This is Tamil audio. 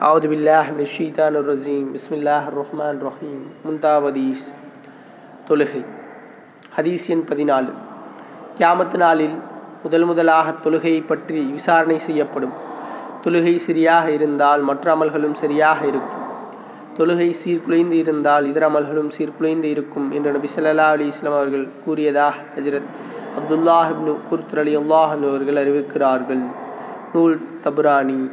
أعوذ بالله من الشيطان الرجيم. بسم الله முந்தாவதீஸ் தொழுகை. ஹதீஸ் எண் பதினாலு. கியாமத்து நாளில் முதல் முதலாக தொழுகையை பற்றி விசாரணை செய்யப்படும். தொழுகை சரியாக இருந்தால் மற்ற அமல்களும் சரியாக இருக்கும். தொழுகை சீர்குலைந்து இருந்தால் இதர அமல்களும் சீர்குலைந்து இருக்கும் என்று நபி சல்லா அலி இஸ்லாம் அவர்கள் கூறியதாக ஹஜரத் அப்துல்லாஹிப்னு குர்த் அலி அல்லாஹ் அவர்கள் அறிவிக்கிறார்கள். நூல் தபுரானி.